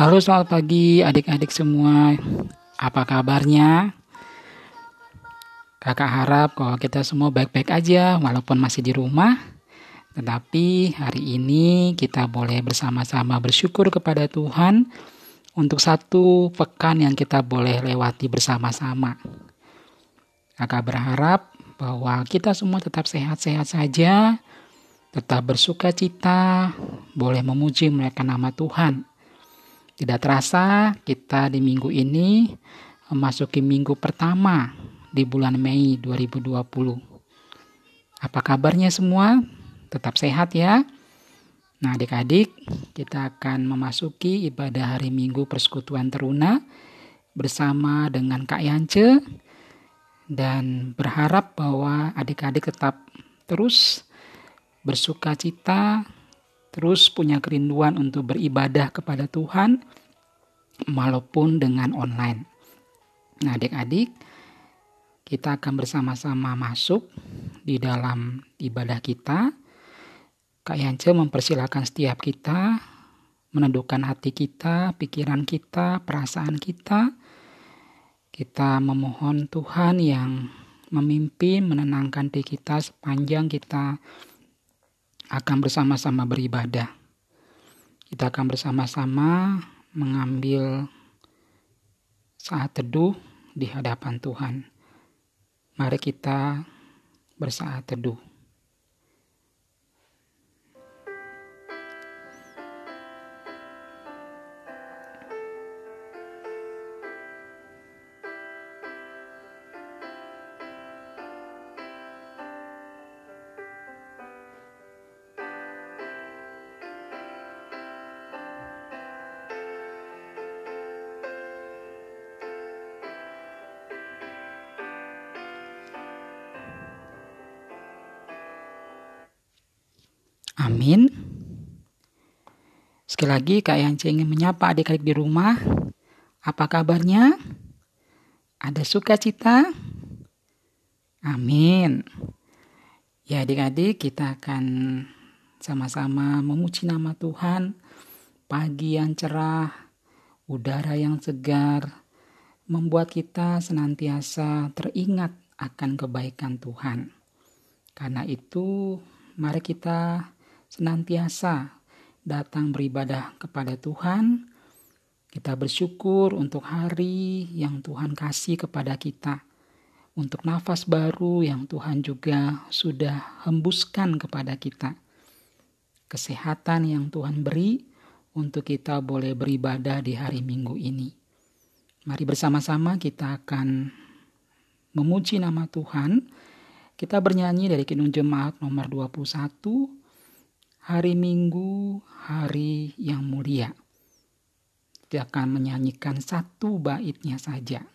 Halo selamat pagi adik-adik semua Apa kabarnya? Kakak harap kalau kita semua baik-baik aja walaupun masih di rumah Tetapi hari ini kita boleh bersama-sama bersyukur kepada Tuhan Untuk satu pekan yang kita boleh lewati bersama-sama Kakak berharap bahwa kita semua tetap sehat-sehat saja tetap bersuka cita, boleh memuji mereka nama Tuhan. Tidak terasa kita di minggu ini memasuki minggu pertama di bulan Mei 2020. Apa kabarnya semua? Tetap sehat ya. Nah adik-adik kita akan memasuki ibadah hari minggu persekutuan teruna bersama dengan Kak Yance dan berharap bahwa adik-adik tetap terus bersuka cita, terus punya kerinduan untuk beribadah kepada Tuhan, walaupun dengan online. Nah, adik-adik, kita akan bersama-sama masuk di dalam ibadah kita. Kak Yance mempersilahkan setiap kita menundukkan hati kita, pikiran kita, perasaan kita. Kita memohon Tuhan yang memimpin, menenangkan diri kita sepanjang kita akan bersama-sama beribadah. Kita akan bersama-sama mengambil saat teduh di hadapan Tuhan. Mari kita bersaat teduh. Lagi Kak yang ingin menyapa adik-adik di rumah. Apa kabarnya? Ada sukacita? Amin. Ya adik-adik kita akan sama-sama memuji nama Tuhan. Pagi yang cerah, udara yang segar, membuat kita senantiasa teringat akan kebaikan Tuhan. Karena itu, mari kita senantiasa datang beribadah kepada Tuhan. Kita bersyukur untuk hari yang Tuhan kasih kepada kita, untuk nafas baru yang Tuhan juga sudah hembuskan kepada kita, kesehatan yang Tuhan beri untuk kita boleh beribadah di hari Minggu ini. Mari bersama-sama kita akan memuji nama Tuhan. Kita bernyanyi dari Kidung Jemaat nomor 21 hari Minggu, hari yang mulia. Dia akan menyanyikan satu baitnya saja.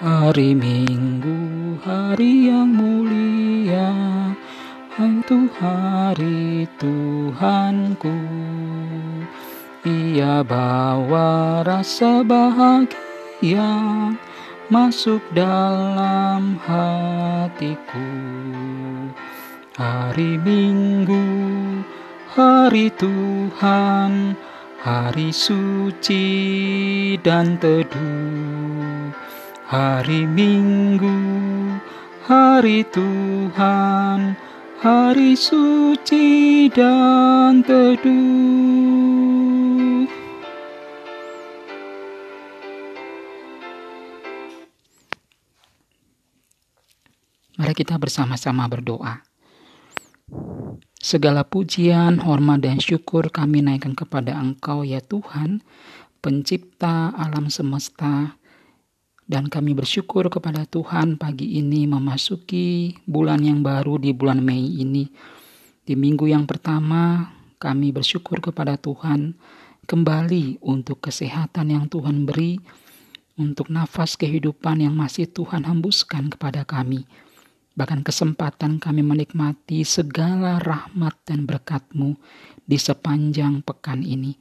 Hari Minggu, hari yang mulia, itu hari Tuhanku. Ia bawa rasa bahagia Masuk dalam hatiku. Hari Minggu, hari Tuhan Hari suci dan teduh. Hari Minggu, hari Tuhan hari suci dan teduh. Mari kita bersama-sama berdoa. Segala pujian, hormat, dan syukur kami naikkan kepada Engkau, ya Tuhan, Pencipta alam semesta, dan kami bersyukur kepada Tuhan pagi ini memasuki bulan yang baru di bulan Mei ini. Di minggu yang pertama kami bersyukur kepada Tuhan kembali untuk kesehatan yang Tuhan beri, untuk nafas kehidupan yang masih Tuhan hembuskan kepada kami. bahkan kesempatan kami menikmati segala rahmat dan berkat-Mu di sepanjang pekan ini.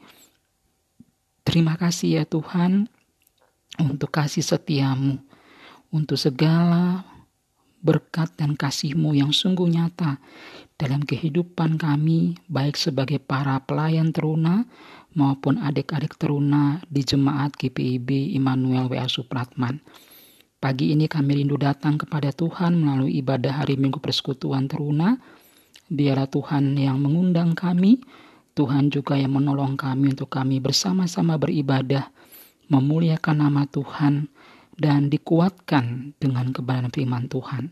Terima kasih ya Tuhan untuk kasih setiamu, untuk segala berkat dan kasih-Mu yang sungguh nyata dalam kehidupan kami, baik sebagai para pelayan teruna maupun adik-adik teruna di Jemaat GPIB Immanuel WA Supratman. Pagi ini kami rindu datang kepada Tuhan melalui ibadah hari Minggu Persekutuan Teruna. Biarlah Tuhan yang mengundang kami, Tuhan juga yang menolong kami untuk kami bersama-sama beribadah, memuliakan nama Tuhan, dan dikuatkan dengan kebenaran firman Tuhan.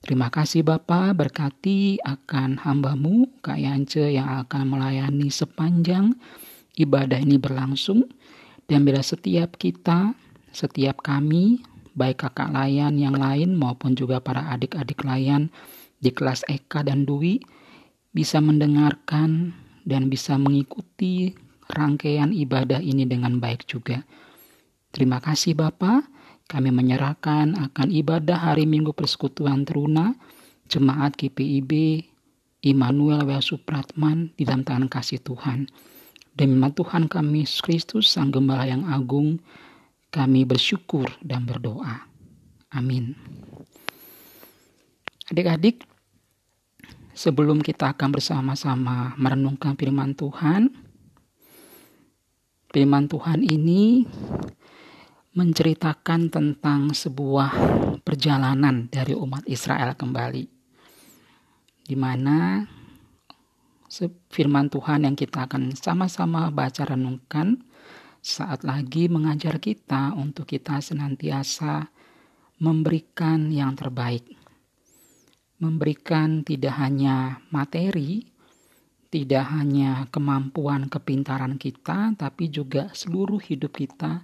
Terima kasih Bapa berkati akan hambamu Kak Yance yang akan melayani sepanjang ibadah ini berlangsung. Dan bila setiap kita, setiap kami baik kakak layan yang lain maupun juga para adik-adik layan di kelas Eka dan Dwi bisa mendengarkan dan bisa mengikuti rangkaian ibadah ini dengan baik juga. Terima kasih Bapak, kami menyerahkan akan ibadah hari Minggu Persekutuan Teruna, Jemaat GPIB, Immanuel W. Supratman di dalam tangan kasih Tuhan. Demi Tuhan kami, Kristus, Sang Gembala yang Agung, kami bersyukur dan berdoa. Amin. Adik-adik, sebelum kita akan bersama-sama merenungkan firman Tuhan, firman Tuhan ini menceritakan tentang sebuah perjalanan dari umat Israel kembali, di mana firman Tuhan yang kita akan sama-sama baca renungkan saat lagi mengajar kita untuk kita senantiasa memberikan yang terbaik. Memberikan tidak hanya materi, tidak hanya kemampuan kepintaran kita, tapi juga seluruh hidup kita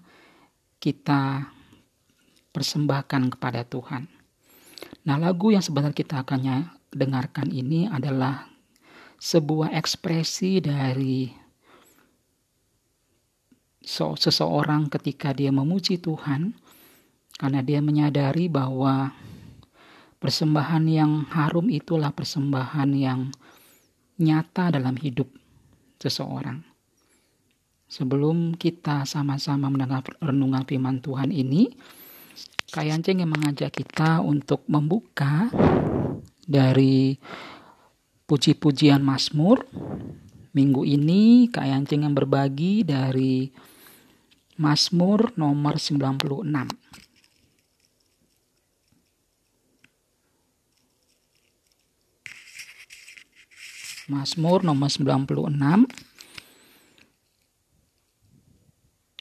kita persembahkan kepada Tuhan. Nah, lagu yang sebenarnya kita akan dengarkan ini adalah sebuah ekspresi dari seseorang ketika dia memuji Tuhan karena dia menyadari bahwa persembahan yang harum itulah persembahan yang nyata dalam hidup seseorang. Sebelum kita sama-sama mendengar renungan firman Tuhan ini, Kayanceng yang mengajak kita untuk membuka dari puji-pujian Mazmur. Minggu ini Kayanceng yang berbagi dari Mazmur nomor 96. Mazmur nomor 96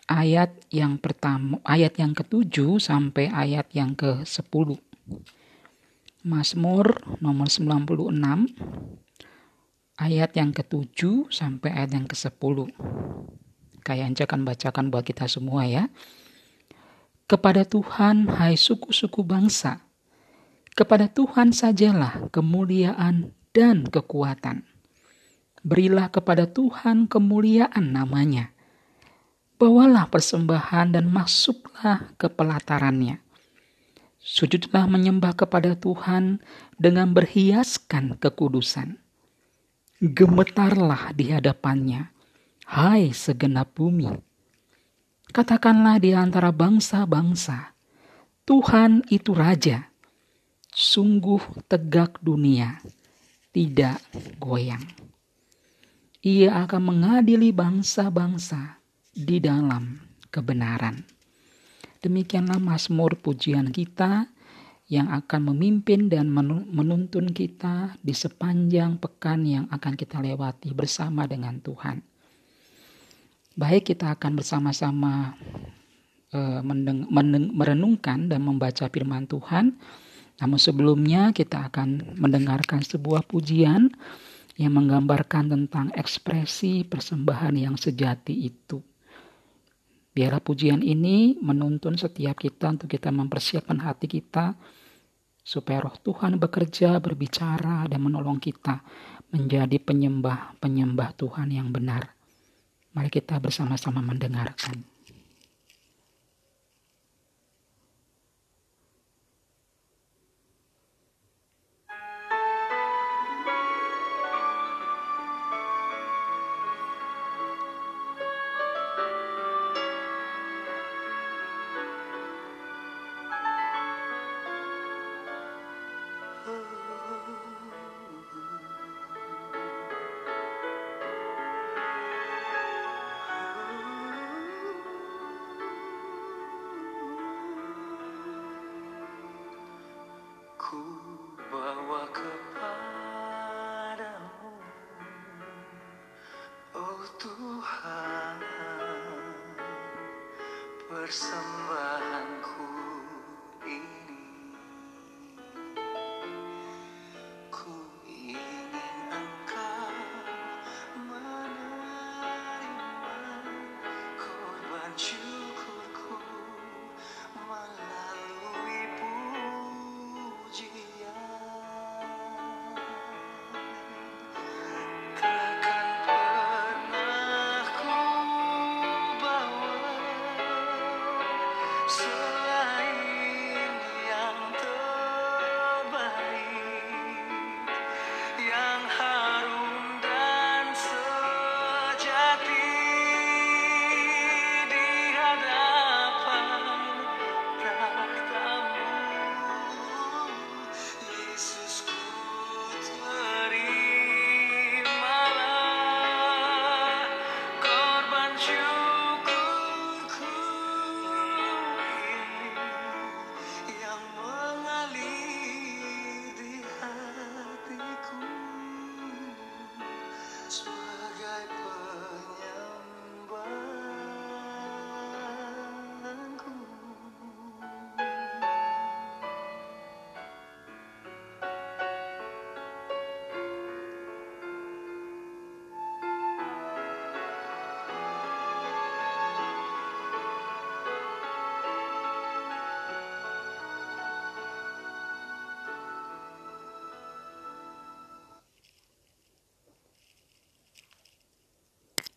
ayat yang pertama ayat yang ketujuh sampai ayat yang ke-10. Mazmur nomor 96 ayat yang ketujuh sampai ayat yang ke-10. Kayak akan bacakan buat kita semua ya. Kepada Tuhan, hai suku-suku bangsa, kepada Tuhan sajalah kemuliaan dan kekuatan. Berilah kepada Tuhan kemuliaan namanya. Bawalah persembahan dan masuklah ke pelatarannya. Sujudlah menyembah kepada Tuhan dengan berhiaskan kekudusan. Gemetarlah di hadapannya Hai segenap bumi, katakanlah di antara bangsa-bangsa, Tuhan itu Raja, sungguh tegak dunia, tidak goyang. Ia akan mengadili bangsa-bangsa di dalam kebenaran. Demikianlah Mazmur pujian kita yang akan memimpin dan menuntun kita di sepanjang pekan yang akan kita lewati bersama dengan Tuhan. Baik, kita akan bersama-sama uh, merenungkan dan membaca firman Tuhan. Namun sebelumnya kita akan mendengarkan sebuah pujian yang menggambarkan tentang ekspresi persembahan yang sejati itu. Biarlah pujian ini menuntun setiap kita untuk kita mempersiapkan hati kita supaya roh Tuhan bekerja, berbicara, dan menolong kita menjadi penyembah-penyembah Tuhan yang benar. Mari kita bersama-sama mendengarkan. fuerza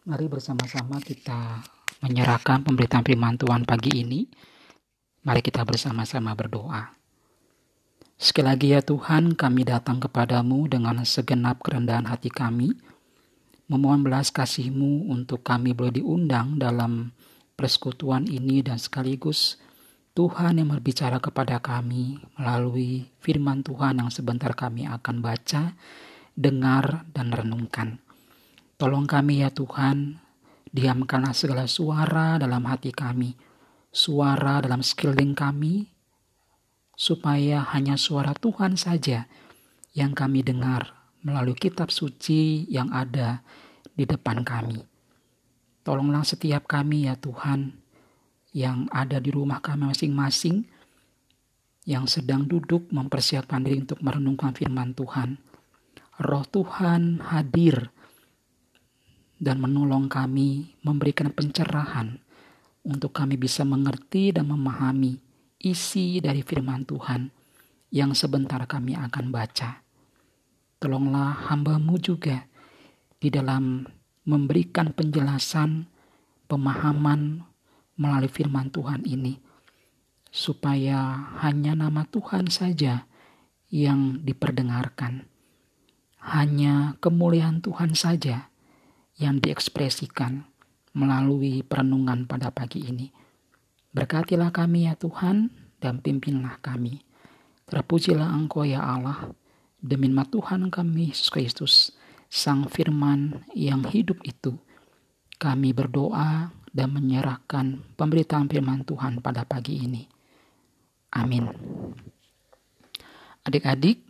Mari bersama-sama kita menyerahkan pemberitaan firman Tuhan pagi ini. Mari kita bersama-sama berdoa. Sekali lagi ya Tuhan, kami datang kepadamu dengan segenap kerendahan hati kami, memohon belas kasih-Mu untuk kami boleh diundang dalam persekutuan ini dan sekaligus Tuhan yang berbicara kepada kami melalui firman Tuhan yang sebentar kami akan baca, dengar, dan renungkan. Tolong kami ya Tuhan, diamkanlah segala suara dalam hati kami, suara dalam sekeliling kami, supaya hanya suara Tuhan saja yang kami dengar melalui kitab suci yang ada di depan kami. Tolonglah setiap kami ya Tuhan yang ada di rumah kami masing-masing yang sedang duduk mempersiapkan diri untuk merenungkan firman Tuhan. Roh Tuhan hadir dan menolong kami, memberikan pencerahan untuk kami bisa mengerti dan memahami isi dari firman Tuhan yang sebentar kami akan baca. Tolonglah hambamu juga di dalam memberikan penjelasan, pemahaman melalui firman Tuhan ini, supaya hanya nama Tuhan saja yang diperdengarkan. Hanya kemuliaan Tuhan saja yang diekspresikan melalui perenungan pada pagi ini. Berkatilah kami ya Tuhan dan pimpinlah kami. Terpujilah Engkau ya Allah, demi nama Tuhan kami Yesus Kristus, Sang Firman yang hidup itu. Kami berdoa dan menyerahkan pemberitaan firman Tuhan pada pagi ini. Amin. Adik-adik,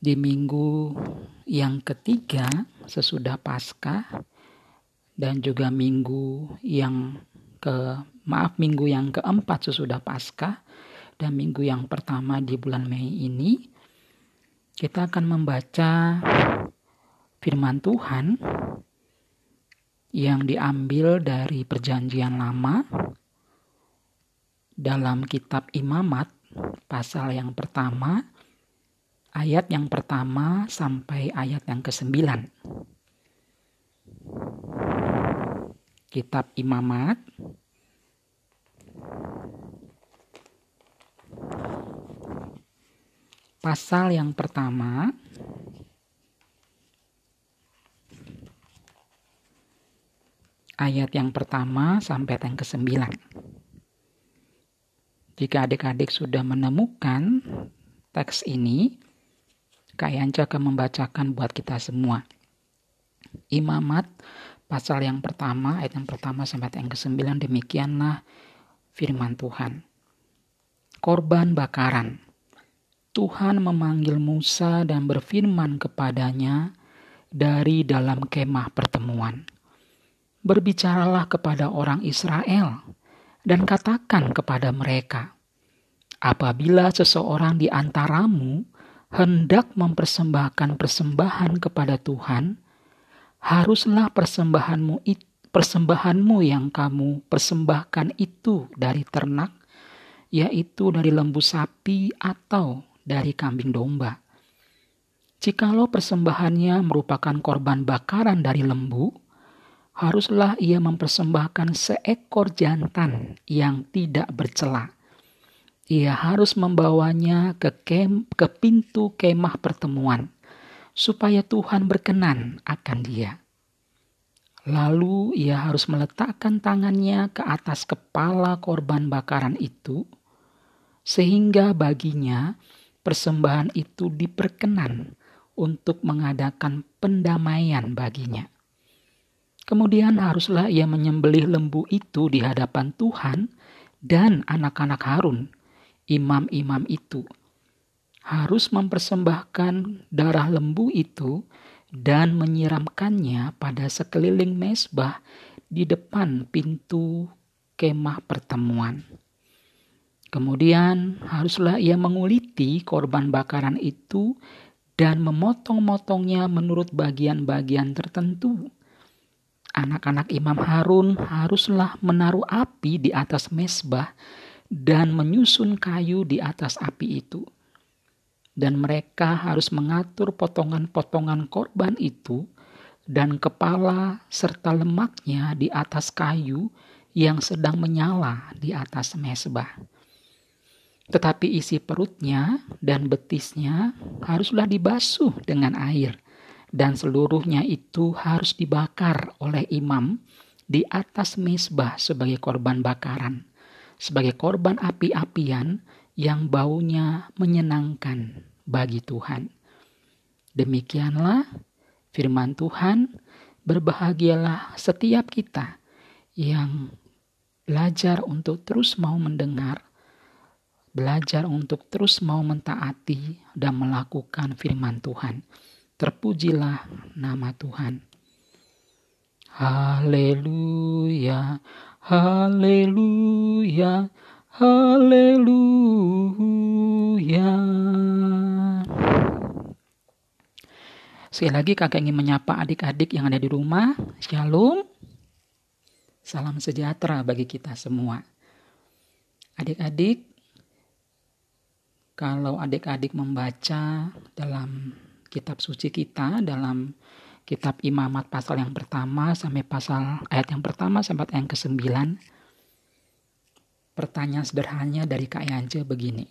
di minggu yang ketiga sesudah Paskah dan juga minggu yang ke maaf minggu yang keempat sesudah Paskah dan minggu yang pertama di bulan Mei ini kita akan membaca firman Tuhan yang diambil dari perjanjian lama dalam kitab Imamat pasal yang pertama ayat yang pertama sampai ayat yang ke-9. Kitab Imamat pasal yang pertama ayat yang pertama sampai yang ke-9. Jika adik-adik sudah menemukan teks ini, Kak Yanca akan membacakan buat kita semua. Imamat pasal yang pertama, ayat yang pertama sampai yang ke-9 demikianlah firman Tuhan. Korban bakaran. Tuhan memanggil Musa dan berfirman kepadanya dari dalam kemah pertemuan. Berbicaralah kepada orang Israel dan katakan kepada mereka, apabila seseorang di antaramu hendak mempersembahkan persembahan kepada Tuhan, haruslah persembahanmu itu persembahanmu yang kamu persembahkan itu dari ternak, yaitu dari lembu sapi atau dari kambing domba. Jikalau persembahannya merupakan korban bakaran dari lembu, haruslah ia mempersembahkan seekor jantan yang tidak bercela. Ia harus membawanya ke, kem, ke pintu kemah pertemuan, supaya Tuhan berkenan akan dia. Lalu ia harus meletakkan tangannya ke atas kepala korban bakaran itu, sehingga baginya persembahan itu diperkenan untuk mengadakan pendamaian baginya. Kemudian haruslah ia menyembelih lembu itu di hadapan Tuhan dan anak-anak Harun, imam-imam itu. Harus mempersembahkan darah lembu itu dan menyiramkannya pada sekeliling mesbah di depan pintu kemah pertemuan. Kemudian haruslah ia menguliti korban bakaran itu dan memotong-motongnya menurut bagian-bagian tertentu Anak-anak Imam Harun haruslah menaruh api di atas mesbah dan menyusun kayu di atas api itu. Dan mereka harus mengatur potongan-potongan korban itu dan kepala serta lemaknya di atas kayu yang sedang menyala di atas mesbah. Tetapi isi perutnya dan betisnya haruslah dibasuh dengan air dan seluruhnya itu harus dibakar oleh imam di atas mesbah sebagai korban bakaran, sebagai korban api-apian yang baunya menyenangkan bagi Tuhan. Demikianlah firman Tuhan, berbahagialah setiap kita yang belajar untuk terus mau mendengar, belajar untuk terus mau mentaati dan melakukan firman Tuhan Terpujilah nama Tuhan. Haleluya, haleluya, haleluya. Sekali lagi kakak ingin menyapa adik-adik yang ada di rumah. Shalom. Salam sejahtera bagi kita semua. Adik-adik, kalau adik-adik membaca dalam kitab suci kita dalam kitab Imamat pasal yang pertama sampai pasal ayat yang pertama sampai ayat yang ke-9. Pertanyaan sederhananya dari Kak Yance begini.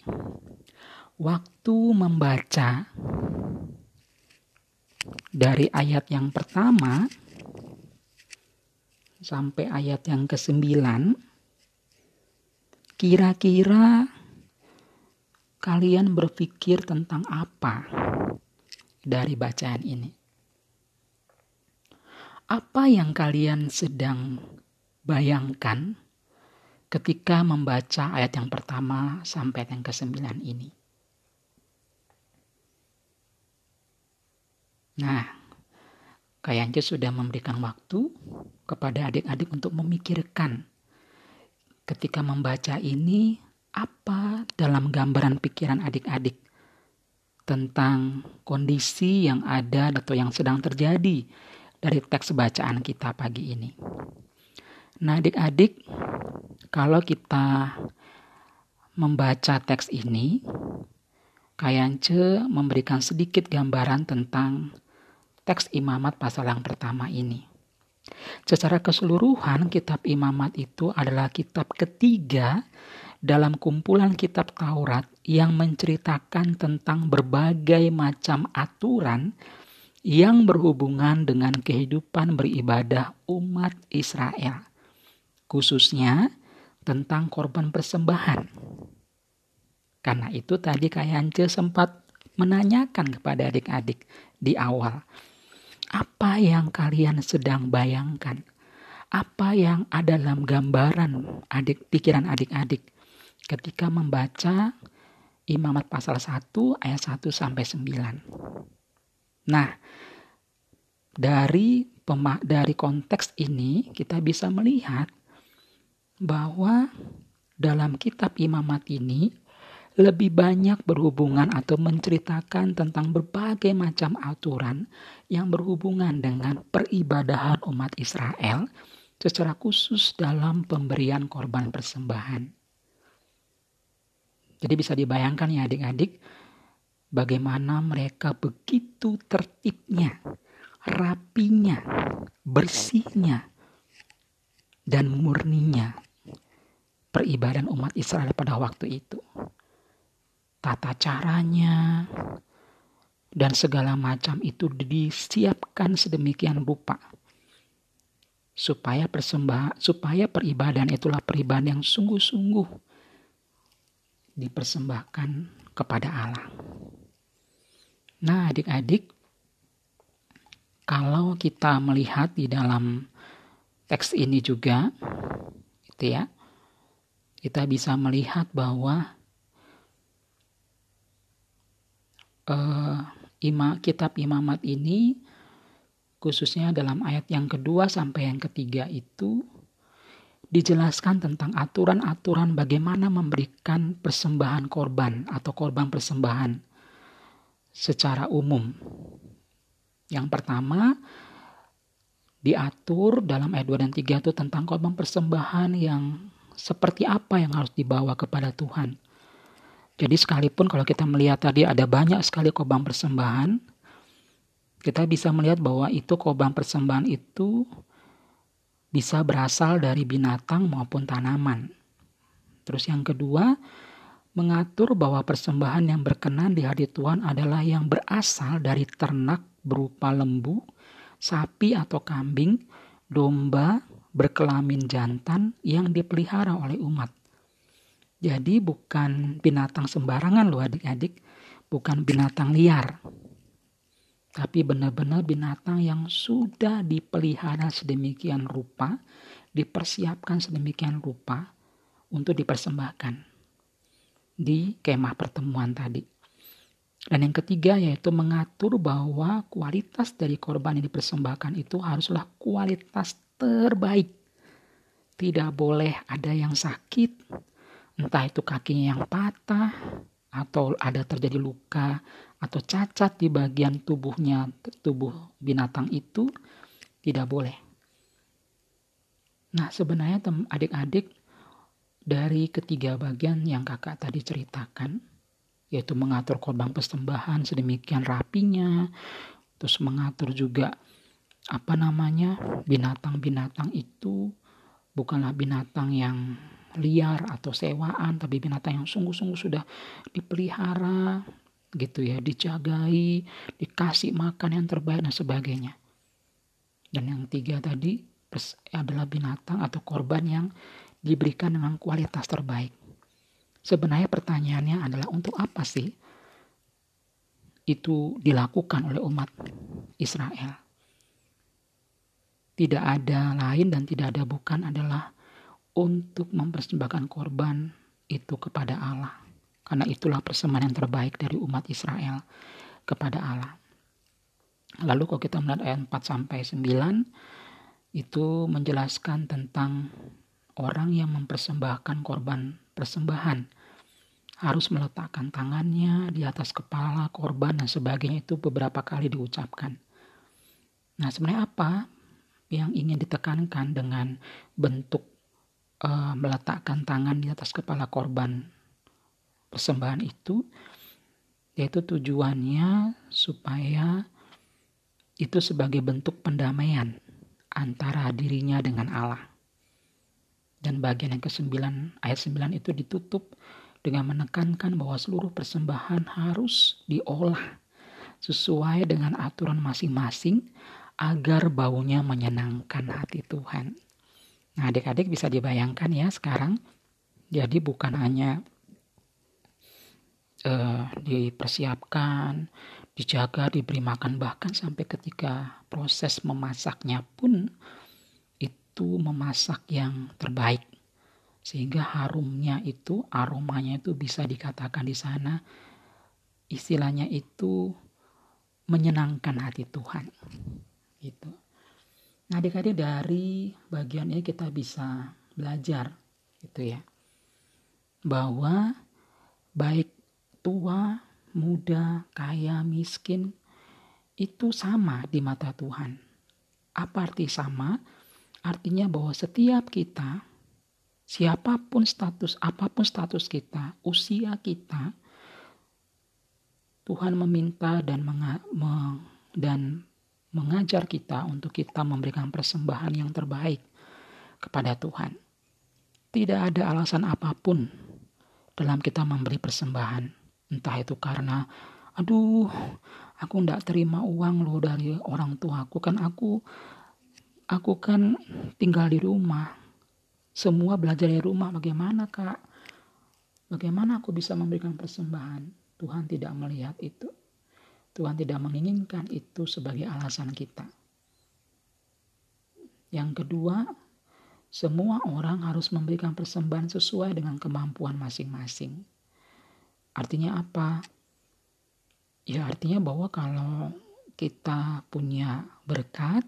Waktu membaca dari ayat yang pertama sampai ayat yang ke-9 kira-kira kalian berpikir tentang apa dari bacaan ini. Apa yang kalian sedang bayangkan ketika membaca ayat yang pertama sampai yang ke-9 ini? Nah, kayaknya sudah memberikan waktu kepada adik-adik untuk memikirkan ketika membaca ini apa dalam gambaran pikiran adik-adik tentang kondisi yang ada atau yang sedang terjadi dari teks bacaan kita pagi ini. Nah, adik-adik, kalau kita membaca teks ini, Kayance memberikan sedikit gambaran tentang teks imamat pasal yang pertama ini. Secara keseluruhan, kitab imamat itu adalah kitab ketiga dalam kumpulan kitab Taurat yang menceritakan tentang berbagai macam aturan yang berhubungan dengan kehidupan beribadah umat Israel, khususnya tentang korban persembahan. Karena itu tadi Kayance sempat menanyakan kepada adik-adik di awal, apa yang kalian sedang bayangkan? Apa yang ada dalam gambaran adik pikiran adik-adik ketika membaca Imamat pasal 1 ayat 1 sampai 9. Nah, dari dari konteks ini kita bisa melihat bahwa dalam kitab imamat ini lebih banyak berhubungan atau menceritakan tentang berbagai macam aturan yang berhubungan dengan peribadahan umat Israel secara khusus dalam pemberian korban persembahan. Jadi bisa dibayangkan ya adik-adik, bagaimana mereka begitu tertibnya, rapinya, bersihnya, dan murninya peribadahan umat Israel pada waktu itu. Tata caranya, dan segala macam itu disiapkan sedemikian rupa supaya persembah supaya peribadahan itulah peribadahan yang sungguh-sungguh dipersembahkan kepada Allah. Nah, adik-adik, kalau kita melihat di dalam teks ini juga, gitu ya, kita bisa melihat bahwa uh, ima, kitab imamat ini khususnya dalam ayat yang kedua sampai yang ketiga itu dijelaskan tentang aturan-aturan bagaimana memberikan persembahan korban atau korban persembahan secara umum. Yang pertama, diatur dalam ayat 2 dan 3 itu tentang korban persembahan yang seperti apa yang harus dibawa kepada Tuhan. Jadi sekalipun kalau kita melihat tadi ada banyak sekali korban persembahan, kita bisa melihat bahwa itu korban persembahan itu bisa berasal dari binatang maupun tanaman. Terus yang kedua, mengatur bahwa persembahan yang berkenan di hadirat Tuhan adalah yang berasal dari ternak berupa lembu, sapi atau kambing, domba, berkelamin jantan yang dipelihara oleh umat. Jadi bukan binatang sembarangan loh adik-adik, bukan binatang liar tapi benar-benar binatang yang sudah dipelihara sedemikian rupa, dipersiapkan sedemikian rupa untuk dipersembahkan di kemah pertemuan tadi. Dan yang ketiga yaitu mengatur bahwa kualitas dari korban yang dipersembahkan itu haruslah kualitas terbaik. Tidak boleh ada yang sakit, entah itu kakinya yang patah, atau ada terjadi luka atau cacat di bagian tubuhnya tubuh binatang itu tidak boleh. Nah sebenarnya adik-adik dari ketiga bagian yang kakak tadi ceritakan yaitu mengatur korban persembahan sedemikian rapinya terus mengatur juga apa namanya binatang-binatang itu bukanlah binatang yang liar atau sewaan tapi binatang yang sungguh-sungguh sudah dipelihara gitu ya, dijagai, dikasih makan yang terbaik dan sebagainya. Dan yang tiga tadi adalah binatang atau korban yang diberikan dengan kualitas terbaik. Sebenarnya pertanyaannya adalah untuk apa sih itu dilakukan oleh umat Israel? Tidak ada lain dan tidak ada bukan adalah untuk mempersembahkan korban itu kepada Allah karena itulah persembahan yang terbaik dari umat Israel kepada Allah. Lalu kalau kita melihat ayat 4 sampai 9 itu menjelaskan tentang orang yang mempersembahkan korban persembahan harus meletakkan tangannya di atas kepala korban dan sebagainya itu beberapa kali diucapkan. Nah, sebenarnya apa yang ingin ditekankan dengan bentuk uh, meletakkan tangan di atas kepala korban persembahan itu yaitu tujuannya supaya itu sebagai bentuk pendamaian antara dirinya dengan Allah. Dan bagian yang ke-9 ayat 9 itu ditutup dengan menekankan bahwa seluruh persembahan harus diolah sesuai dengan aturan masing-masing agar baunya menyenangkan hati Tuhan. Nah, adik-adik bisa dibayangkan ya sekarang. Jadi bukan hanya uh, dipersiapkan, dijaga, diberi makan bahkan sampai ketika proses memasaknya pun itu memasak yang terbaik sehingga harumnya itu aromanya itu bisa dikatakan di sana istilahnya itu menyenangkan hati Tuhan gitu. Nah adik-adik dari bagian ini kita bisa belajar gitu ya. Bahwa baik tua, muda, kaya, miskin itu sama di mata Tuhan. Apa arti sama? Artinya bahwa setiap kita siapa pun status, apa pun status kita, usia kita, Tuhan meminta dan menga, meng, dan mengajar kita untuk kita memberikan persembahan yang terbaik kepada Tuhan. Tidak ada alasan apa pun dalam kita memberi persembahan. Entah itu karena, aduh, aku tidak terima uang loh dari orang tua aku kan aku, aku kan tinggal di rumah. Semua belajar di rumah, bagaimana kak? Bagaimana aku bisa memberikan persembahan? Tuhan tidak melihat itu. Tuhan tidak menginginkan itu sebagai alasan kita. Yang kedua, semua orang harus memberikan persembahan sesuai dengan kemampuan masing-masing. Artinya apa? Ya artinya bahwa kalau kita punya berkat,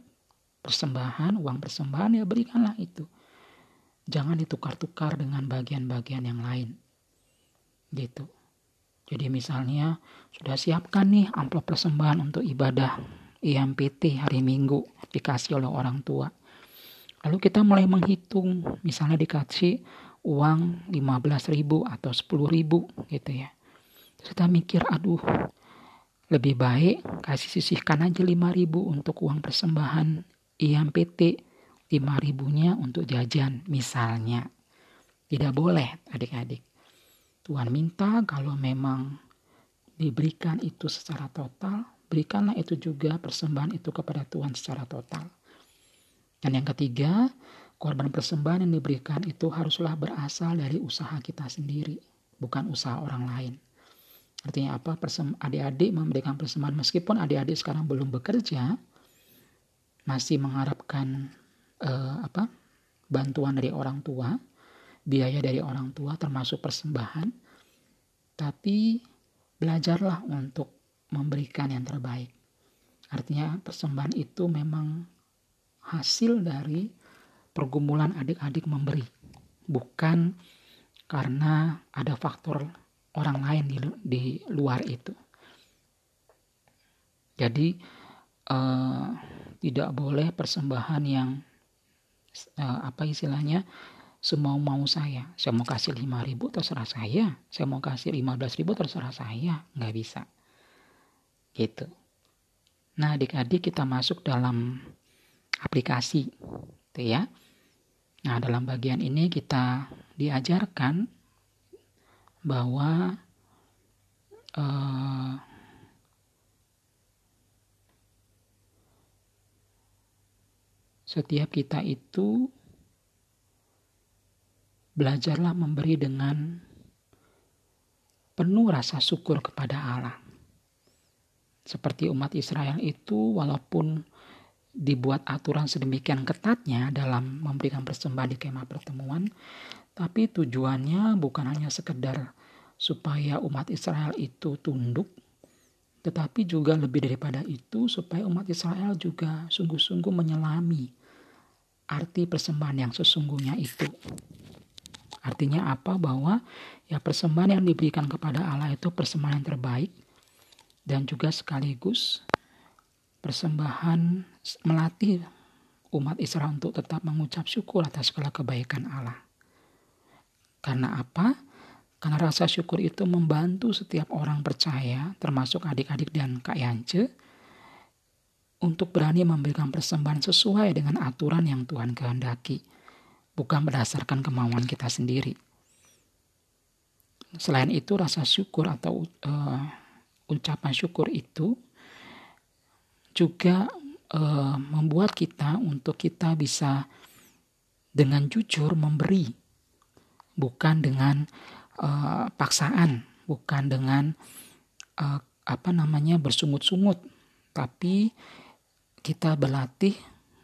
persembahan, uang persembahan ya berikanlah itu. Jangan ditukar-tukar dengan bagian-bagian yang lain. Gitu. Jadi misalnya sudah siapkan nih amplop persembahan untuk ibadah IMPT hari Minggu dikasih oleh orang tua Lalu kita mulai menghitung, misalnya dikasih uang 15 ribu atau 10 ribu gitu ya. Kita mikir, aduh lebih baik kasih sisihkan aja 5 ribu untuk uang persembahan IMPT, 5 ribunya untuk jajan misalnya. Tidak boleh adik-adik. Tuhan minta kalau memang diberikan itu secara total, berikanlah itu juga persembahan itu kepada Tuhan secara total. Dan yang ketiga, korban persembahan yang diberikan itu haruslah berasal dari usaha kita sendiri, bukan usaha orang lain. Artinya apa? Adik-adik memberikan persembahan meskipun adik-adik sekarang belum bekerja, masih mengharapkan eh, apa? bantuan dari orang tua, biaya dari orang tua termasuk persembahan. Tapi belajarlah untuk memberikan yang terbaik. Artinya persembahan itu memang hasil dari pergumulan adik-adik memberi, bukan karena ada faktor orang lain di, di luar itu. Jadi eh, tidak boleh persembahan yang eh, apa istilahnya semau mau saya. Saya mau kasih 5 ribu terserah saya. Saya mau kasih 15 ribu terserah saya. Nggak bisa. Gitu. Nah adik-adik kita masuk dalam aplikasi gitu ya. Nah, dalam bagian ini kita diajarkan bahwa eh, setiap kita itu belajarlah memberi dengan penuh rasa syukur kepada Allah. Seperti umat Israel itu walaupun dibuat aturan sedemikian ketatnya dalam memberikan persembahan di kemah pertemuan, tapi tujuannya bukan hanya sekedar supaya umat Israel itu tunduk, tetapi juga lebih daripada itu supaya umat Israel juga sungguh-sungguh menyelami arti persembahan yang sesungguhnya itu. Artinya apa? Bahwa ya persembahan yang diberikan kepada Allah itu persembahan yang terbaik dan juga sekaligus persembahan melatih umat Israel untuk tetap mengucap syukur atas segala kebaikan Allah. Karena apa? Karena rasa syukur itu membantu setiap orang percaya, termasuk adik-adik dan Kak Yance, untuk berani memberikan persembahan sesuai dengan aturan yang Tuhan kehendaki, bukan berdasarkan kemauan kita sendiri. Selain itu, rasa syukur atau uh, ucapan syukur itu juga uh, membuat kita untuk kita bisa dengan jujur memberi, bukan dengan uh, paksaan, bukan dengan uh, apa namanya bersungut-sungut, tapi kita berlatih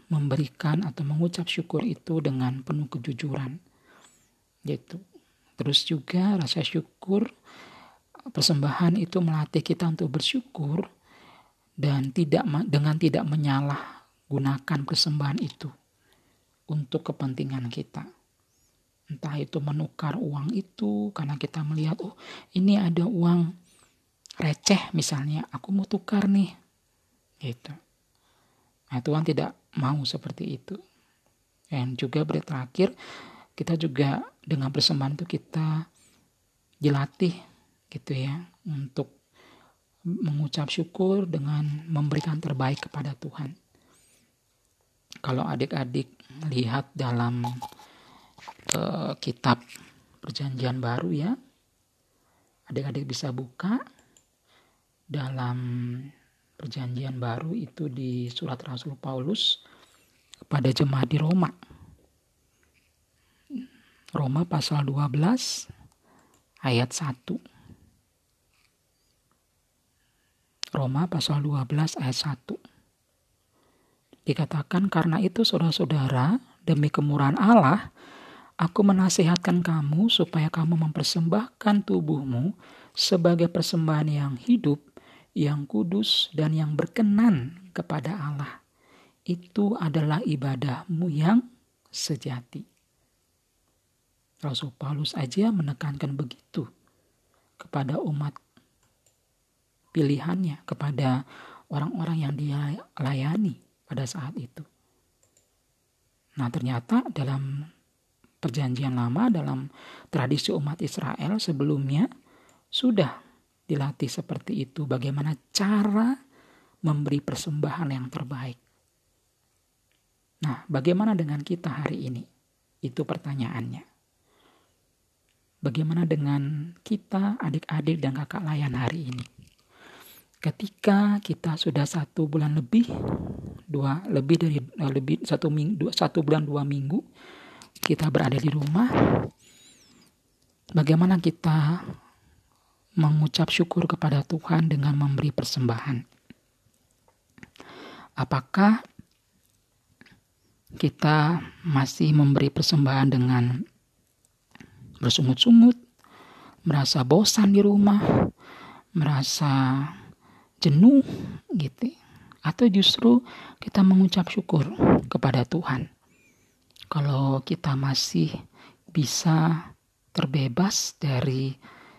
memberikan atau mengucap syukur itu dengan penuh kejujuran, gitu. Terus juga rasa syukur persembahan itu melatih kita untuk bersyukur dan tidak dengan tidak menyalah gunakan persembahan itu untuk kepentingan kita. Entah itu menukar uang itu karena kita melihat oh ini ada uang receh misalnya, aku mau tukar nih. Gitu. Nah, Tuhan tidak mau seperti itu. Dan juga terakhir kita juga dengan persembahan itu kita dilatih gitu ya untuk mengucap syukur dengan memberikan terbaik kepada Tuhan. Kalau adik-adik lihat dalam uh, kitab Perjanjian Baru ya, adik-adik bisa buka dalam Perjanjian Baru itu di surat Rasul Paulus kepada jemaat di Roma. Roma pasal 12 ayat 1. Roma pasal 12 ayat 1. Dikatakan karena itu saudara-saudara demi kemurahan Allah aku menasihatkan kamu supaya kamu mempersembahkan tubuhmu sebagai persembahan yang hidup, yang kudus dan yang berkenan kepada Allah. Itu adalah ibadahmu yang sejati. Rasul Paulus aja menekankan begitu kepada umat pilihannya kepada orang-orang yang dia layani pada saat itu. Nah, ternyata dalam perjanjian lama dalam tradisi umat Israel sebelumnya sudah dilatih seperti itu bagaimana cara memberi persembahan yang terbaik. Nah, bagaimana dengan kita hari ini? Itu pertanyaannya. Bagaimana dengan kita, adik-adik, dan kakak layan hari ini? ketika kita sudah satu bulan lebih dua lebih dari eh, lebih satu minggu satu bulan dua minggu kita berada di rumah bagaimana kita mengucap syukur kepada Tuhan dengan memberi persembahan? Apakah kita masih memberi persembahan dengan bersungut-sungut merasa bosan di rumah merasa jenuh gitu? Atau justru kita mengucap syukur kepada Tuhan kalau kita masih bisa terbebas dari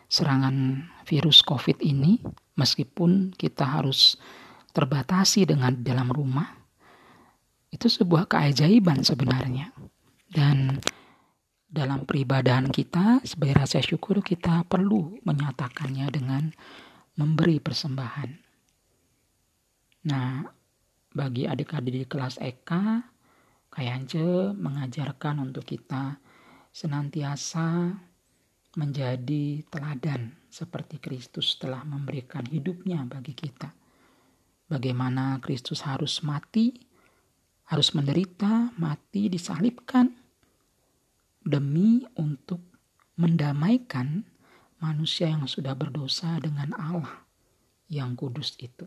serangan virus COVID ini meskipun kita harus terbatasi dengan dalam rumah itu sebuah keajaiban sebenarnya. Dan dalam peribadahan kita sebagai rasa syukur kita perlu menyatakannya dengan memberi persembahan. Nah, bagi adik-adik di kelas EK, Kayance mengajarkan untuk kita senantiasa menjadi teladan seperti Kristus telah memberikan hidupnya bagi kita. Bagaimana Kristus harus mati, harus menderita, mati, disalibkan demi untuk mendamaikan manusia yang sudah berdosa dengan Allah yang kudus itu.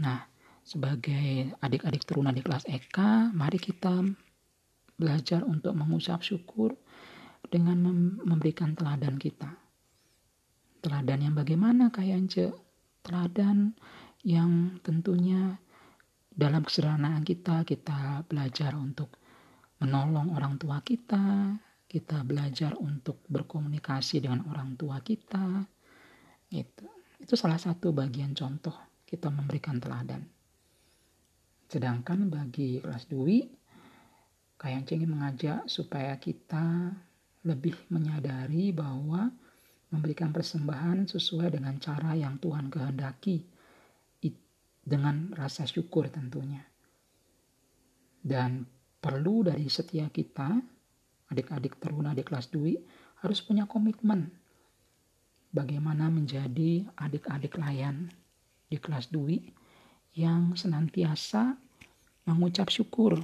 Nah, sebagai adik-adik turunan di kelas EK, mari kita belajar untuk mengucap syukur dengan memberikan teladan kita. Teladan yang bagaimana Yance? Teladan yang tentunya dalam kesederhanaan kita, kita belajar untuk menolong orang tua kita, kita belajar untuk berkomunikasi dengan orang tua kita. Itu, itu salah satu bagian contoh kita memberikan teladan. Sedangkan bagi kelas Dwi, Kayang ingin mengajak supaya kita lebih menyadari bahwa memberikan persembahan sesuai dengan cara yang Tuhan kehendaki dengan rasa syukur tentunya. Dan perlu dari setiap kita, adik-adik teruna di kelas Dwi, harus punya komitmen bagaimana menjadi adik-adik layan di kelas Dwi yang senantiasa mengucap syukur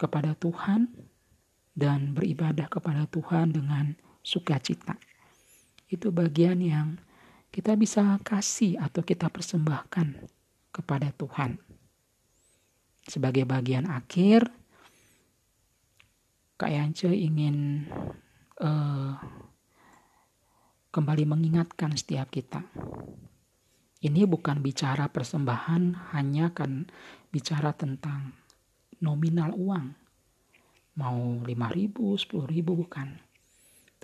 kepada Tuhan dan beribadah kepada Tuhan dengan sukacita. Itu bagian yang kita bisa kasih atau kita persembahkan kepada Tuhan. Sebagai bagian akhir, Kak Yance ingin uh, kembali mengingatkan setiap kita ini bukan bicara persembahan, hanya kan bicara tentang nominal uang. mau 5 ribu, 10 ribu bukan.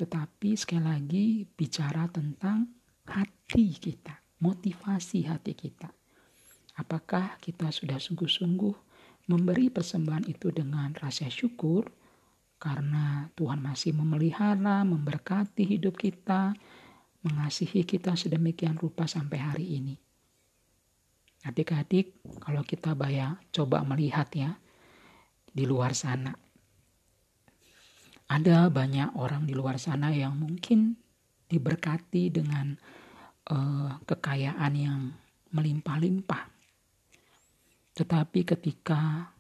Tetapi sekali lagi bicara tentang hati kita, motivasi hati kita. Apakah kita sudah sungguh-sungguh memberi persembahan itu dengan rasa syukur karena Tuhan masih memelihara, memberkati hidup kita, mengasihi kita sedemikian rupa sampai hari ini. Adik-adik, kalau kita bayar, coba melihat ya di luar sana. Ada banyak orang di luar sana yang mungkin diberkati dengan uh, kekayaan yang melimpah-limpah. Tetapi ketika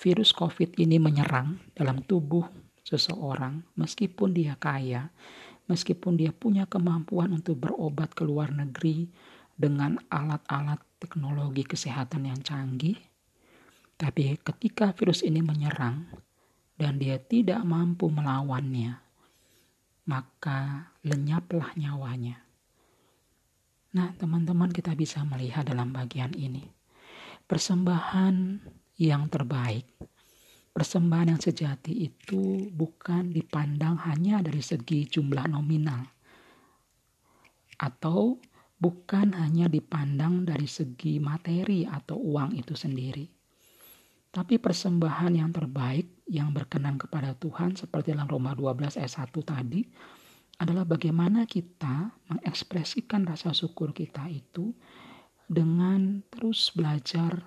virus COVID ini menyerang dalam tubuh seseorang, meskipun dia kaya, meskipun dia punya kemampuan untuk berobat ke luar negeri dengan alat-alat teknologi kesehatan yang canggih, tapi ketika virus ini menyerang dan dia tidak mampu melawannya, maka lenyaplah nyawanya. Nah, teman-teman, kita bisa melihat dalam bagian ini persembahan yang terbaik. Persembahan yang sejati itu bukan dipandang hanya dari segi jumlah nominal, atau bukan hanya dipandang dari segi materi atau uang itu sendiri. Tapi persembahan yang terbaik yang berkenan kepada Tuhan seperti dalam Roma 12 ayat 1 tadi adalah bagaimana kita mengekspresikan rasa syukur kita itu dengan terus belajar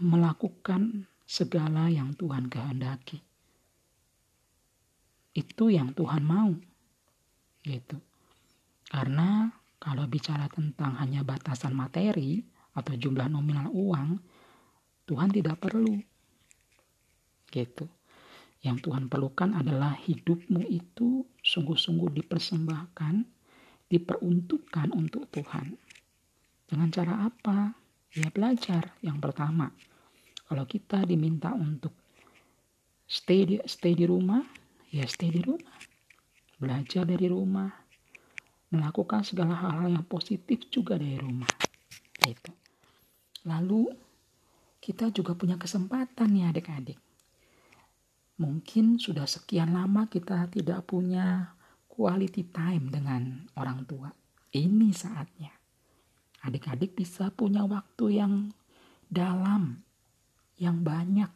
melakukan segala yang Tuhan kehendaki. Itu yang Tuhan mau. Gitu. Karena kalau bicara tentang hanya batasan materi atau jumlah nominal uang, Tuhan tidak perlu. Gitu. Yang Tuhan perlukan adalah hidupmu itu sungguh-sungguh dipersembahkan, diperuntukkan untuk Tuhan. Dengan cara apa? Ya belajar yang pertama. Kalau kita diminta untuk stay di, stay di rumah, ya stay di rumah. Belajar dari rumah, melakukan segala hal-hal yang positif juga dari rumah. Gitu. Lalu kita juga punya kesempatan ya adik-adik. Mungkin sudah sekian lama kita tidak punya quality time dengan orang tua. Ini saatnya. Adik-adik bisa punya waktu yang dalam, yang banyak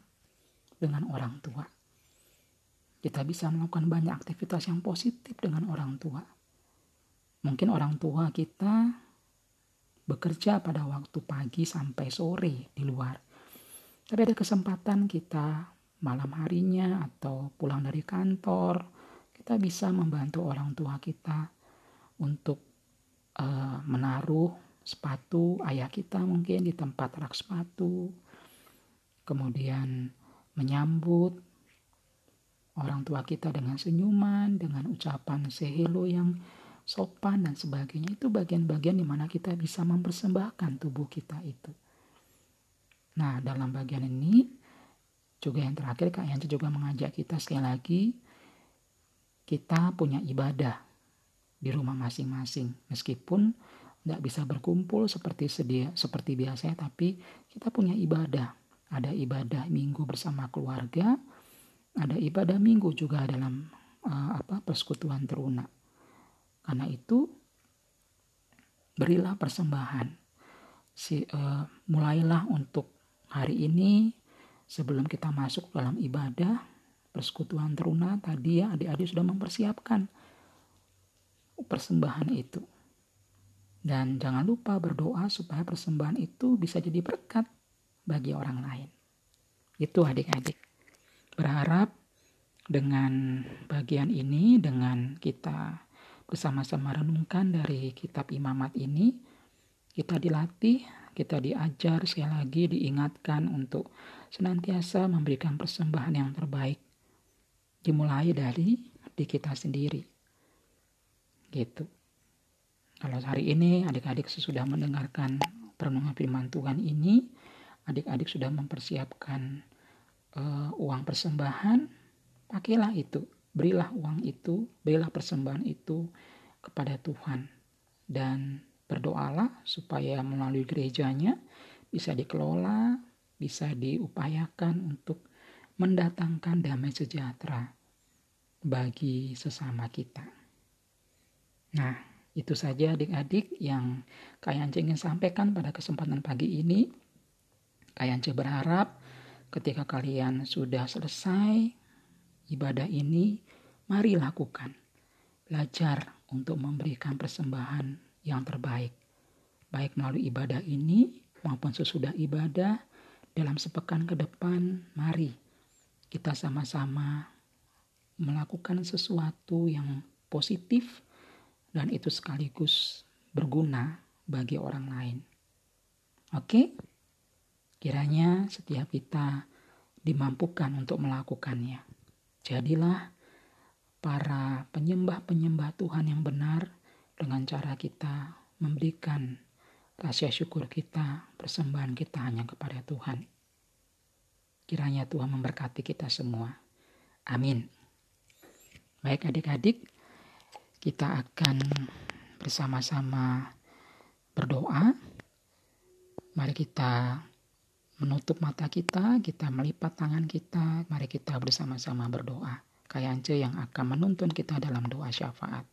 dengan orang tua. Kita bisa melakukan banyak aktivitas yang positif dengan orang tua Mungkin orang tua kita bekerja pada waktu pagi sampai sore di luar. Tapi ada kesempatan kita malam harinya atau pulang dari kantor, kita bisa membantu orang tua kita untuk uh, menaruh sepatu ayah kita mungkin di tempat rak sepatu, kemudian menyambut orang tua kita dengan senyuman, dengan ucapan sehelo yang sopan dan sebagainya. Itu bagian-bagian di mana kita bisa mempersembahkan tubuh kita itu. Nah dalam bagian ini juga yang terakhir Kak Yanti juga mengajak kita sekali lagi kita punya ibadah di rumah masing-masing. Meskipun tidak bisa berkumpul seperti sedia seperti biasa tapi kita punya ibadah ada ibadah minggu bersama keluarga ada ibadah minggu juga dalam uh, apa persekutuan teruna karena itu berilah persembahan. Si uh, mulailah untuk hari ini sebelum kita masuk dalam ibadah persekutuan teruna tadi ya adik-adik sudah mempersiapkan persembahan itu. Dan jangan lupa berdoa supaya persembahan itu bisa jadi berkat bagi orang lain. Itu adik-adik. Berharap dengan bagian ini, dengan kita bersama-sama renungkan dari kitab imamat ini, kita dilatih, kita diajar sekali lagi diingatkan untuk senantiasa memberikan persembahan yang terbaik. Dimulai dari di kita sendiri. Gitu. Kalau hari ini adik-adik sesudah mendengarkan perenungan firman Tuhan ini, adik-adik sudah mempersiapkan uh, uang persembahan, pakailah itu berilah uang itu, berilah persembahan itu kepada Tuhan. Dan berdoalah supaya melalui gerejanya bisa dikelola, bisa diupayakan untuk mendatangkan damai sejahtera bagi sesama kita. Nah, itu saja adik-adik yang Kayance ingin sampaikan pada kesempatan pagi ini. Kayance berharap ketika kalian sudah selesai ibadah ini, mari lakukan. Belajar untuk memberikan persembahan yang terbaik. Baik melalui ibadah ini maupun sesudah ibadah dalam sepekan ke depan, mari kita sama-sama melakukan sesuatu yang positif dan itu sekaligus berguna bagi orang lain. Oke? Kiranya setiap kita dimampukan untuk melakukannya. Jadilah para penyembah-penyembah Tuhan yang benar dengan cara kita memberikan rasa syukur kita, persembahan kita hanya kepada Tuhan. Kiranya Tuhan memberkati kita semua. Amin. Baik adik-adik, kita akan bersama-sama berdoa. Mari kita menutup mata kita, kita melipat tangan kita, mari kita bersama-sama berdoa. Kayak Ance yang akan menuntun kita dalam doa syafaat.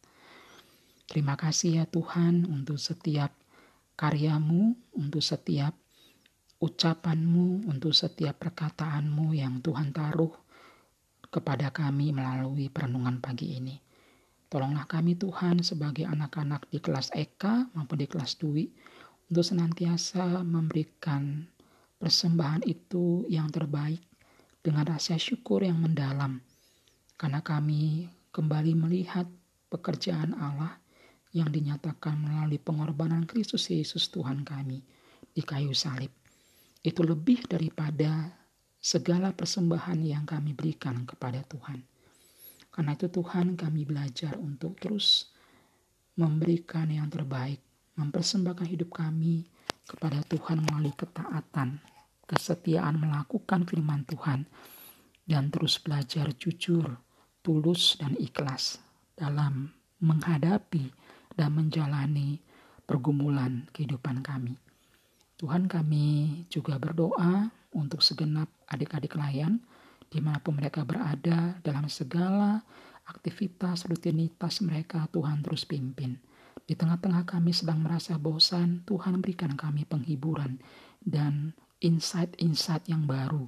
Terima kasih ya Tuhan untuk setiap karyamu, untuk setiap ucapanmu, untuk setiap perkataanmu yang Tuhan taruh kepada kami melalui perenungan pagi ini. Tolonglah kami Tuhan sebagai anak-anak di kelas Eka maupun di kelas Dwi untuk senantiasa memberikan persembahan itu yang terbaik dengan rasa syukur yang mendalam karena kami kembali melihat pekerjaan Allah yang dinyatakan melalui pengorbanan Kristus Yesus Tuhan kami di kayu salib. Itu lebih daripada segala persembahan yang kami berikan kepada Tuhan. Karena itu Tuhan kami belajar untuk terus memberikan yang terbaik, mempersembahkan hidup kami kepada Tuhan melalui ketaatan, kesetiaan melakukan firman Tuhan, dan terus belajar jujur, tulus, dan ikhlas dalam menghadapi dan menjalani pergumulan kehidupan kami. Tuhan kami juga berdoa untuk segenap adik-adik layan di mana pun mereka berada dalam segala aktivitas rutinitas mereka Tuhan terus pimpin. Di tengah-tengah kami sedang merasa bosan, Tuhan berikan kami penghiburan dan insight-insight yang baru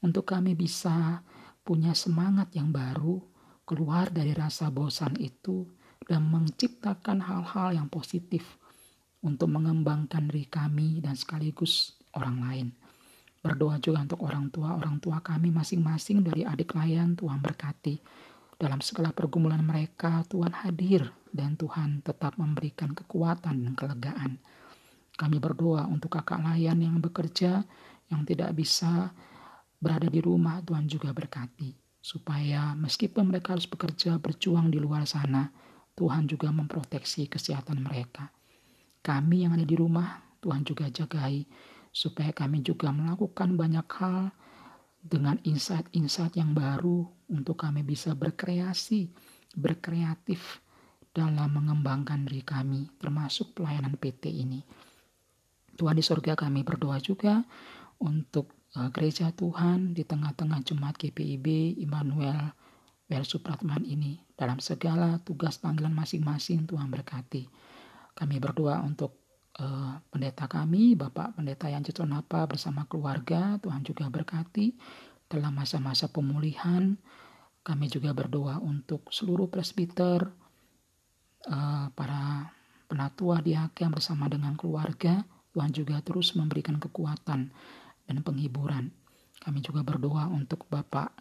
untuk kami bisa punya semangat yang baru keluar dari rasa bosan itu dan menciptakan hal-hal yang positif untuk mengembangkan diri kami dan sekaligus orang lain. Berdoa juga untuk orang tua, orang tua kami masing-masing dari adik layan Tuhan berkati. Dalam segala pergumulan mereka, Tuhan hadir dan Tuhan tetap memberikan kekuatan dan kelegaan. Kami berdoa untuk kakak layan yang bekerja, yang tidak bisa berada di rumah, Tuhan juga berkati. Supaya meskipun mereka harus bekerja, berjuang di luar sana, Tuhan juga memproteksi kesehatan mereka. Kami yang ada di rumah, Tuhan juga jagai supaya kami juga melakukan banyak hal dengan insight-insight yang baru untuk kami bisa berkreasi, berkreatif dalam mengembangkan diri kami, termasuk pelayanan PT ini. Tuhan di surga kami berdoa juga untuk uh, gereja Tuhan di tengah-tengah Jemaat GPIB Immanuel Wel Supratman ini dalam segala tugas panggilan masing-masing Tuhan berkati. Kami berdoa untuk uh, pendeta kami, Bapak Pendeta yang Cetonapa bersama keluarga, Tuhan juga berkati dalam masa-masa pemulihan. Kami juga berdoa untuk seluruh presbiter, uh, para penatua di yang bersama dengan keluarga. Tuhan juga terus memberikan kekuatan dan penghiburan. Kami juga berdoa untuk Bapak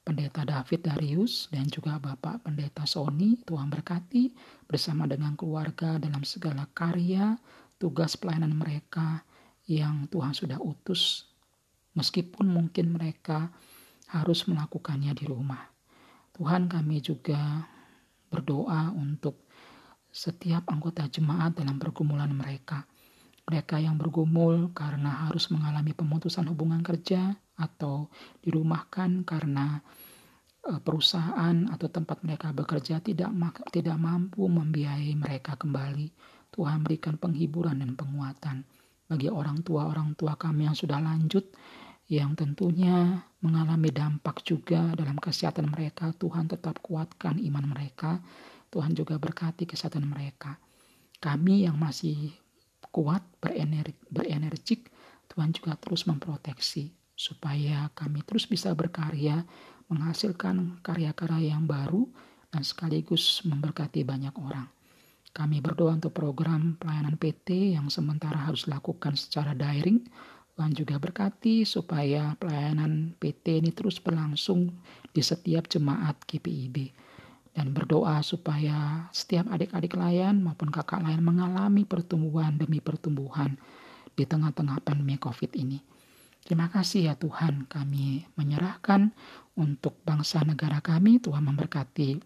Pendeta David Darius dan juga Bapak Pendeta Sony. Tuhan berkati bersama dengan keluarga dalam segala karya, tugas pelayanan mereka yang Tuhan sudah utus, meskipun mungkin mereka harus melakukannya di rumah. Tuhan kami juga berdoa untuk setiap anggota jemaat dalam pergumulan mereka. Mereka yang bergumul karena harus mengalami pemutusan hubungan kerja atau dirumahkan karena e, perusahaan atau tempat mereka bekerja tidak tidak mampu membiayai mereka kembali. Tuhan berikan penghiburan dan penguatan bagi orang tua-orang tua kami yang sudah lanjut yang tentunya mengalami dampak juga dalam kesehatan mereka. Tuhan tetap kuatkan iman mereka. Tuhan juga berkati kesehatan mereka. Kami yang masih kuat, berenergi, berenergik, Tuhan juga terus memproteksi supaya kami terus bisa berkarya, menghasilkan karya-karya yang baru, dan sekaligus memberkati banyak orang. Kami berdoa untuk program pelayanan PT yang sementara harus dilakukan secara daring. Tuhan juga berkati supaya pelayanan PT ini terus berlangsung di setiap jemaat GPIB. Dan berdoa supaya setiap adik-adik layan maupun kakak layan mengalami pertumbuhan demi pertumbuhan di tengah-tengah pandemi COVID ini. Terima kasih ya Tuhan kami menyerahkan untuk bangsa negara kami. Tuhan memberkati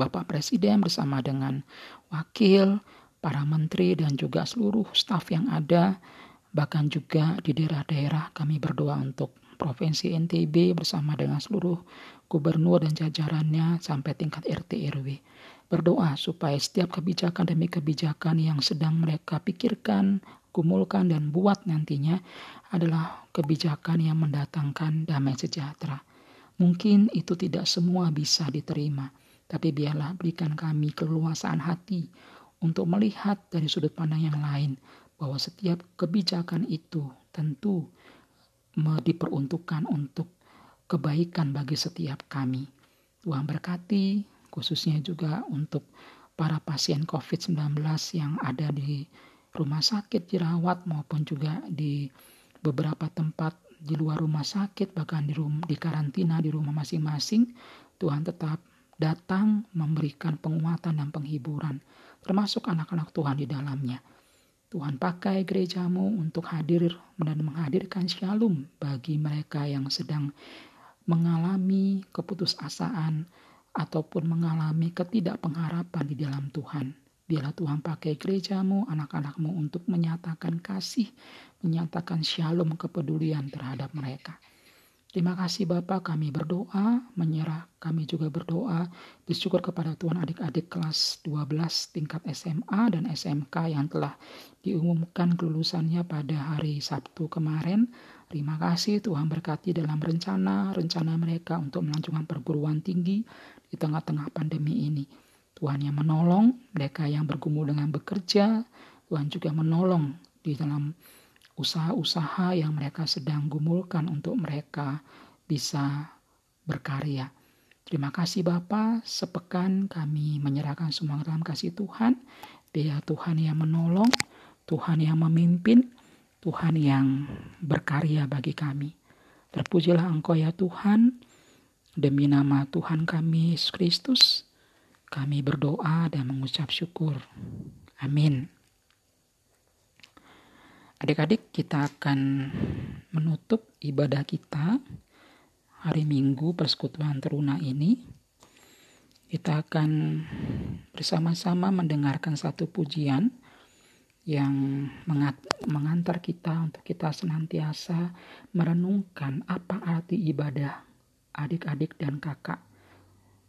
Bapak Presiden bersama dengan wakil, para menteri dan juga seluruh staf yang ada. Bahkan juga di daerah-daerah kami berdoa untuk Provinsi NTB bersama dengan seluruh gubernur dan jajarannya sampai tingkat RT RW. Berdoa supaya setiap kebijakan demi kebijakan yang sedang mereka pikirkan, gumulkan dan buat nantinya adalah kebijakan yang mendatangkan damai sejahtera. Mungkin itu tidak semua bisa diterima, tapi biarlah berikan kami keluasaan hati untuk melihat dari sudut pandang yang lain bahwa setiap kebijakan itu tentu diperuntukkan untuk kebaikan bagi setiap kami. Tuhan berkati khususnya juga untuk para pasien COVID-19 yang ada di rumah sakit dirawat maupun juga di beberapa tempat di luar rumah sakit bahkan di rumah di karantina di rumah masing-masing Tuhan tetap datang memberikan penguatan dan penghiburan, termasuk anak-anak Tuhan di dalamnya. Tuhan pakai gerejamu untuk hadir dan menghadirkan shalom bagi mereka yang sedang mengalami keputusasaan ataupun mengalami ketidakpengharapan di dalam Tuhan. Biarlah Tuhan pakai gerejamu, anak-anakmu untuk menyatakan kasih, menyatakan shalom kepedulian terhadap mereka. Terima kasih Bapak, kami berdoa, menyerah, kami juga berdoa, bersyukur kepada Tuhan adik-adik kelas 12 tingkat SMA dan SMK yang telah diumumkan kelulusannya pada hari Sabtu kemarin. Terima kasih Tuhan berkati dalam rencana-rencana mereka untuk melanjutkan perguruan tinggi di tengah-tengah pandemi ini. Tuhan yang menolong mereka yang bergumul dengan bekerja, Tuhan juga menolong di dalam usaha-usaha yang mereka sedang gumulkan untuk mereka bisa berkarya. Terima kasih Bapa, sepekan kami menyerahkan semua dalam kasih Tuhan. Dia Tuhan yang menolong, Tuhan yang memimpin, Tuhan yang berkarya bagi kami. Terpujilah Engkau ya Tuhan, demi nama Tuhan kami Yesus Kristus, kami berdoa dan mengucap syukur. Amin. Adik-adik, kita akan menutup ibadah kita hari Minggu persekutuan teruna ini. Kita akan bersama-sama mendengarkan satu pujian yang mengantar kita untuk kita senantiasa merenungkan apa arti ibadah adik-adik dan kakak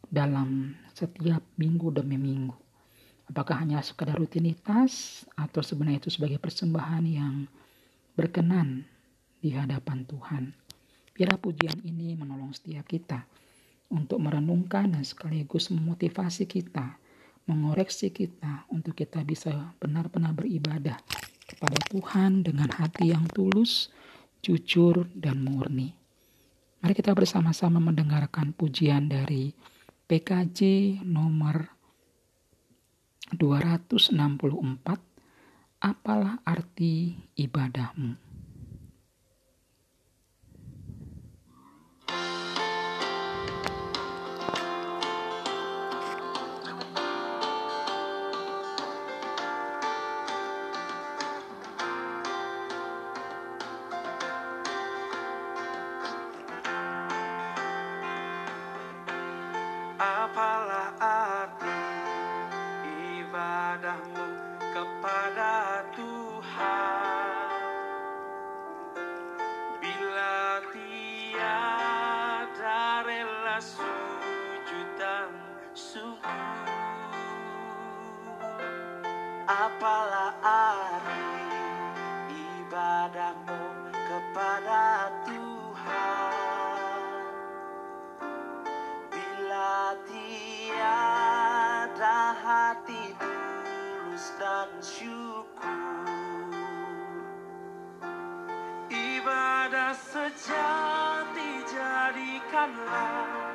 dalam setiap minggu demi minggu. Apakah hanya sekadar rutinitas atau sebenarnya itu sebagai persembahan yang berkenan di hadapan Tuhan. Biarlah pujian ini menolong setiap kita untuk merenungkan dan sekaligus memotivasi kita, mengoreksi kita untuk kita bisa benar-benar beribadah kepada Tuhan dengan hati yang tulus, jujur, dan murni. Mari kita bersama-sama mendengarkan pujian dari PKJ nomor 264 Apalah arti ibadahmu? sujud dan sungguh apalah arti ibadahmu kepada Tuhan? Bila tiada hati tulus dan syukur ibadah sejati jadikanlah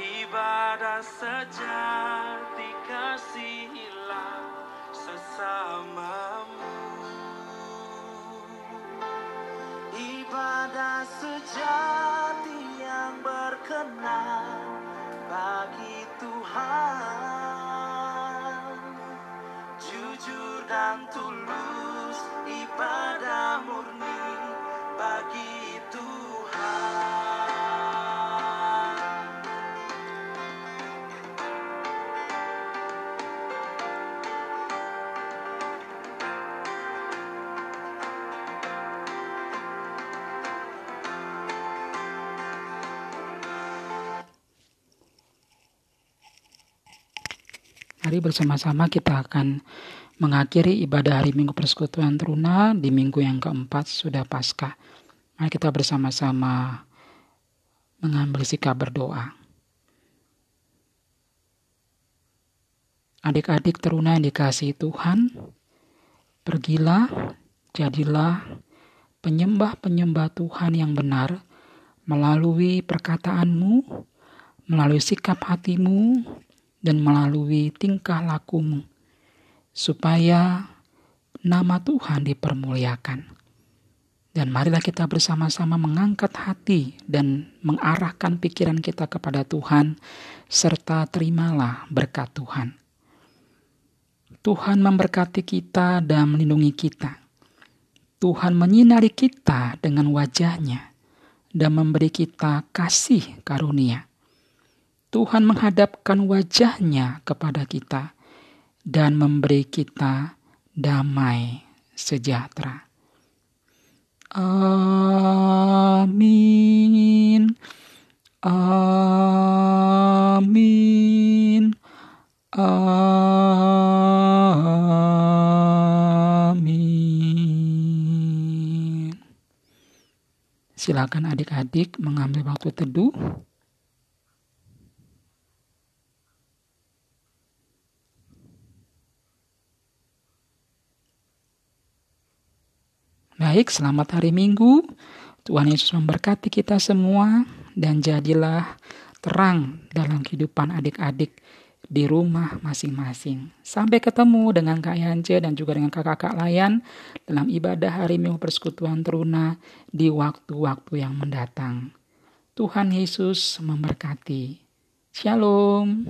Ibadah sejati kasihilah sesamamu. Ibadah sejati yang berkenan bagi Tuhan. Jujur dan tulus ibadah Mari bersama-sama kita akan mengakhiri ibadah hari Minggu Persekutuan Teruna di minggu yang keempat sudah Paskah. Mari kita bersama-sama mengambil sikap berdoa. Adik-adik teruna yang dikasih Tuhan, pergilah, jadilah penyembah-penyembah Tuhan yang benar melalui perkataanmu, melalui sikap hatimu, dan melalui tingkah lakumu, supaya nama Tuhan dipermuliakan. Dan marilah kita bersama-sama mengangkat hati dan mengarahkan pikiran kita kepada Tuhan, serta terimalah berkat Tuhan. Tuhan memberkati kita dan melindungi kita. Tuhan menyinari kita dengan wajahnya dan memberi kita kasih karunia. Tuhan menghadapkan wajahnya kepada kita dan memberi kita damai sejahtera. Amin. Amin. Amin. Silakan adik-adik mengambil waktu teduh. Baik, selamat hari Minggu. Tuhan Yesus memberkati kita semua dan jadilah terang dalam kehidupan adik-adik di rumah masing-masing. Sampai ketemu dengan Kak Yance dan juga dengan kakak-kakak layan dalam ibadah hari Minggu Persekutuan Teruna di waktu-waktu yang mendatang. Tuhan Yesus memberkati. Shalom.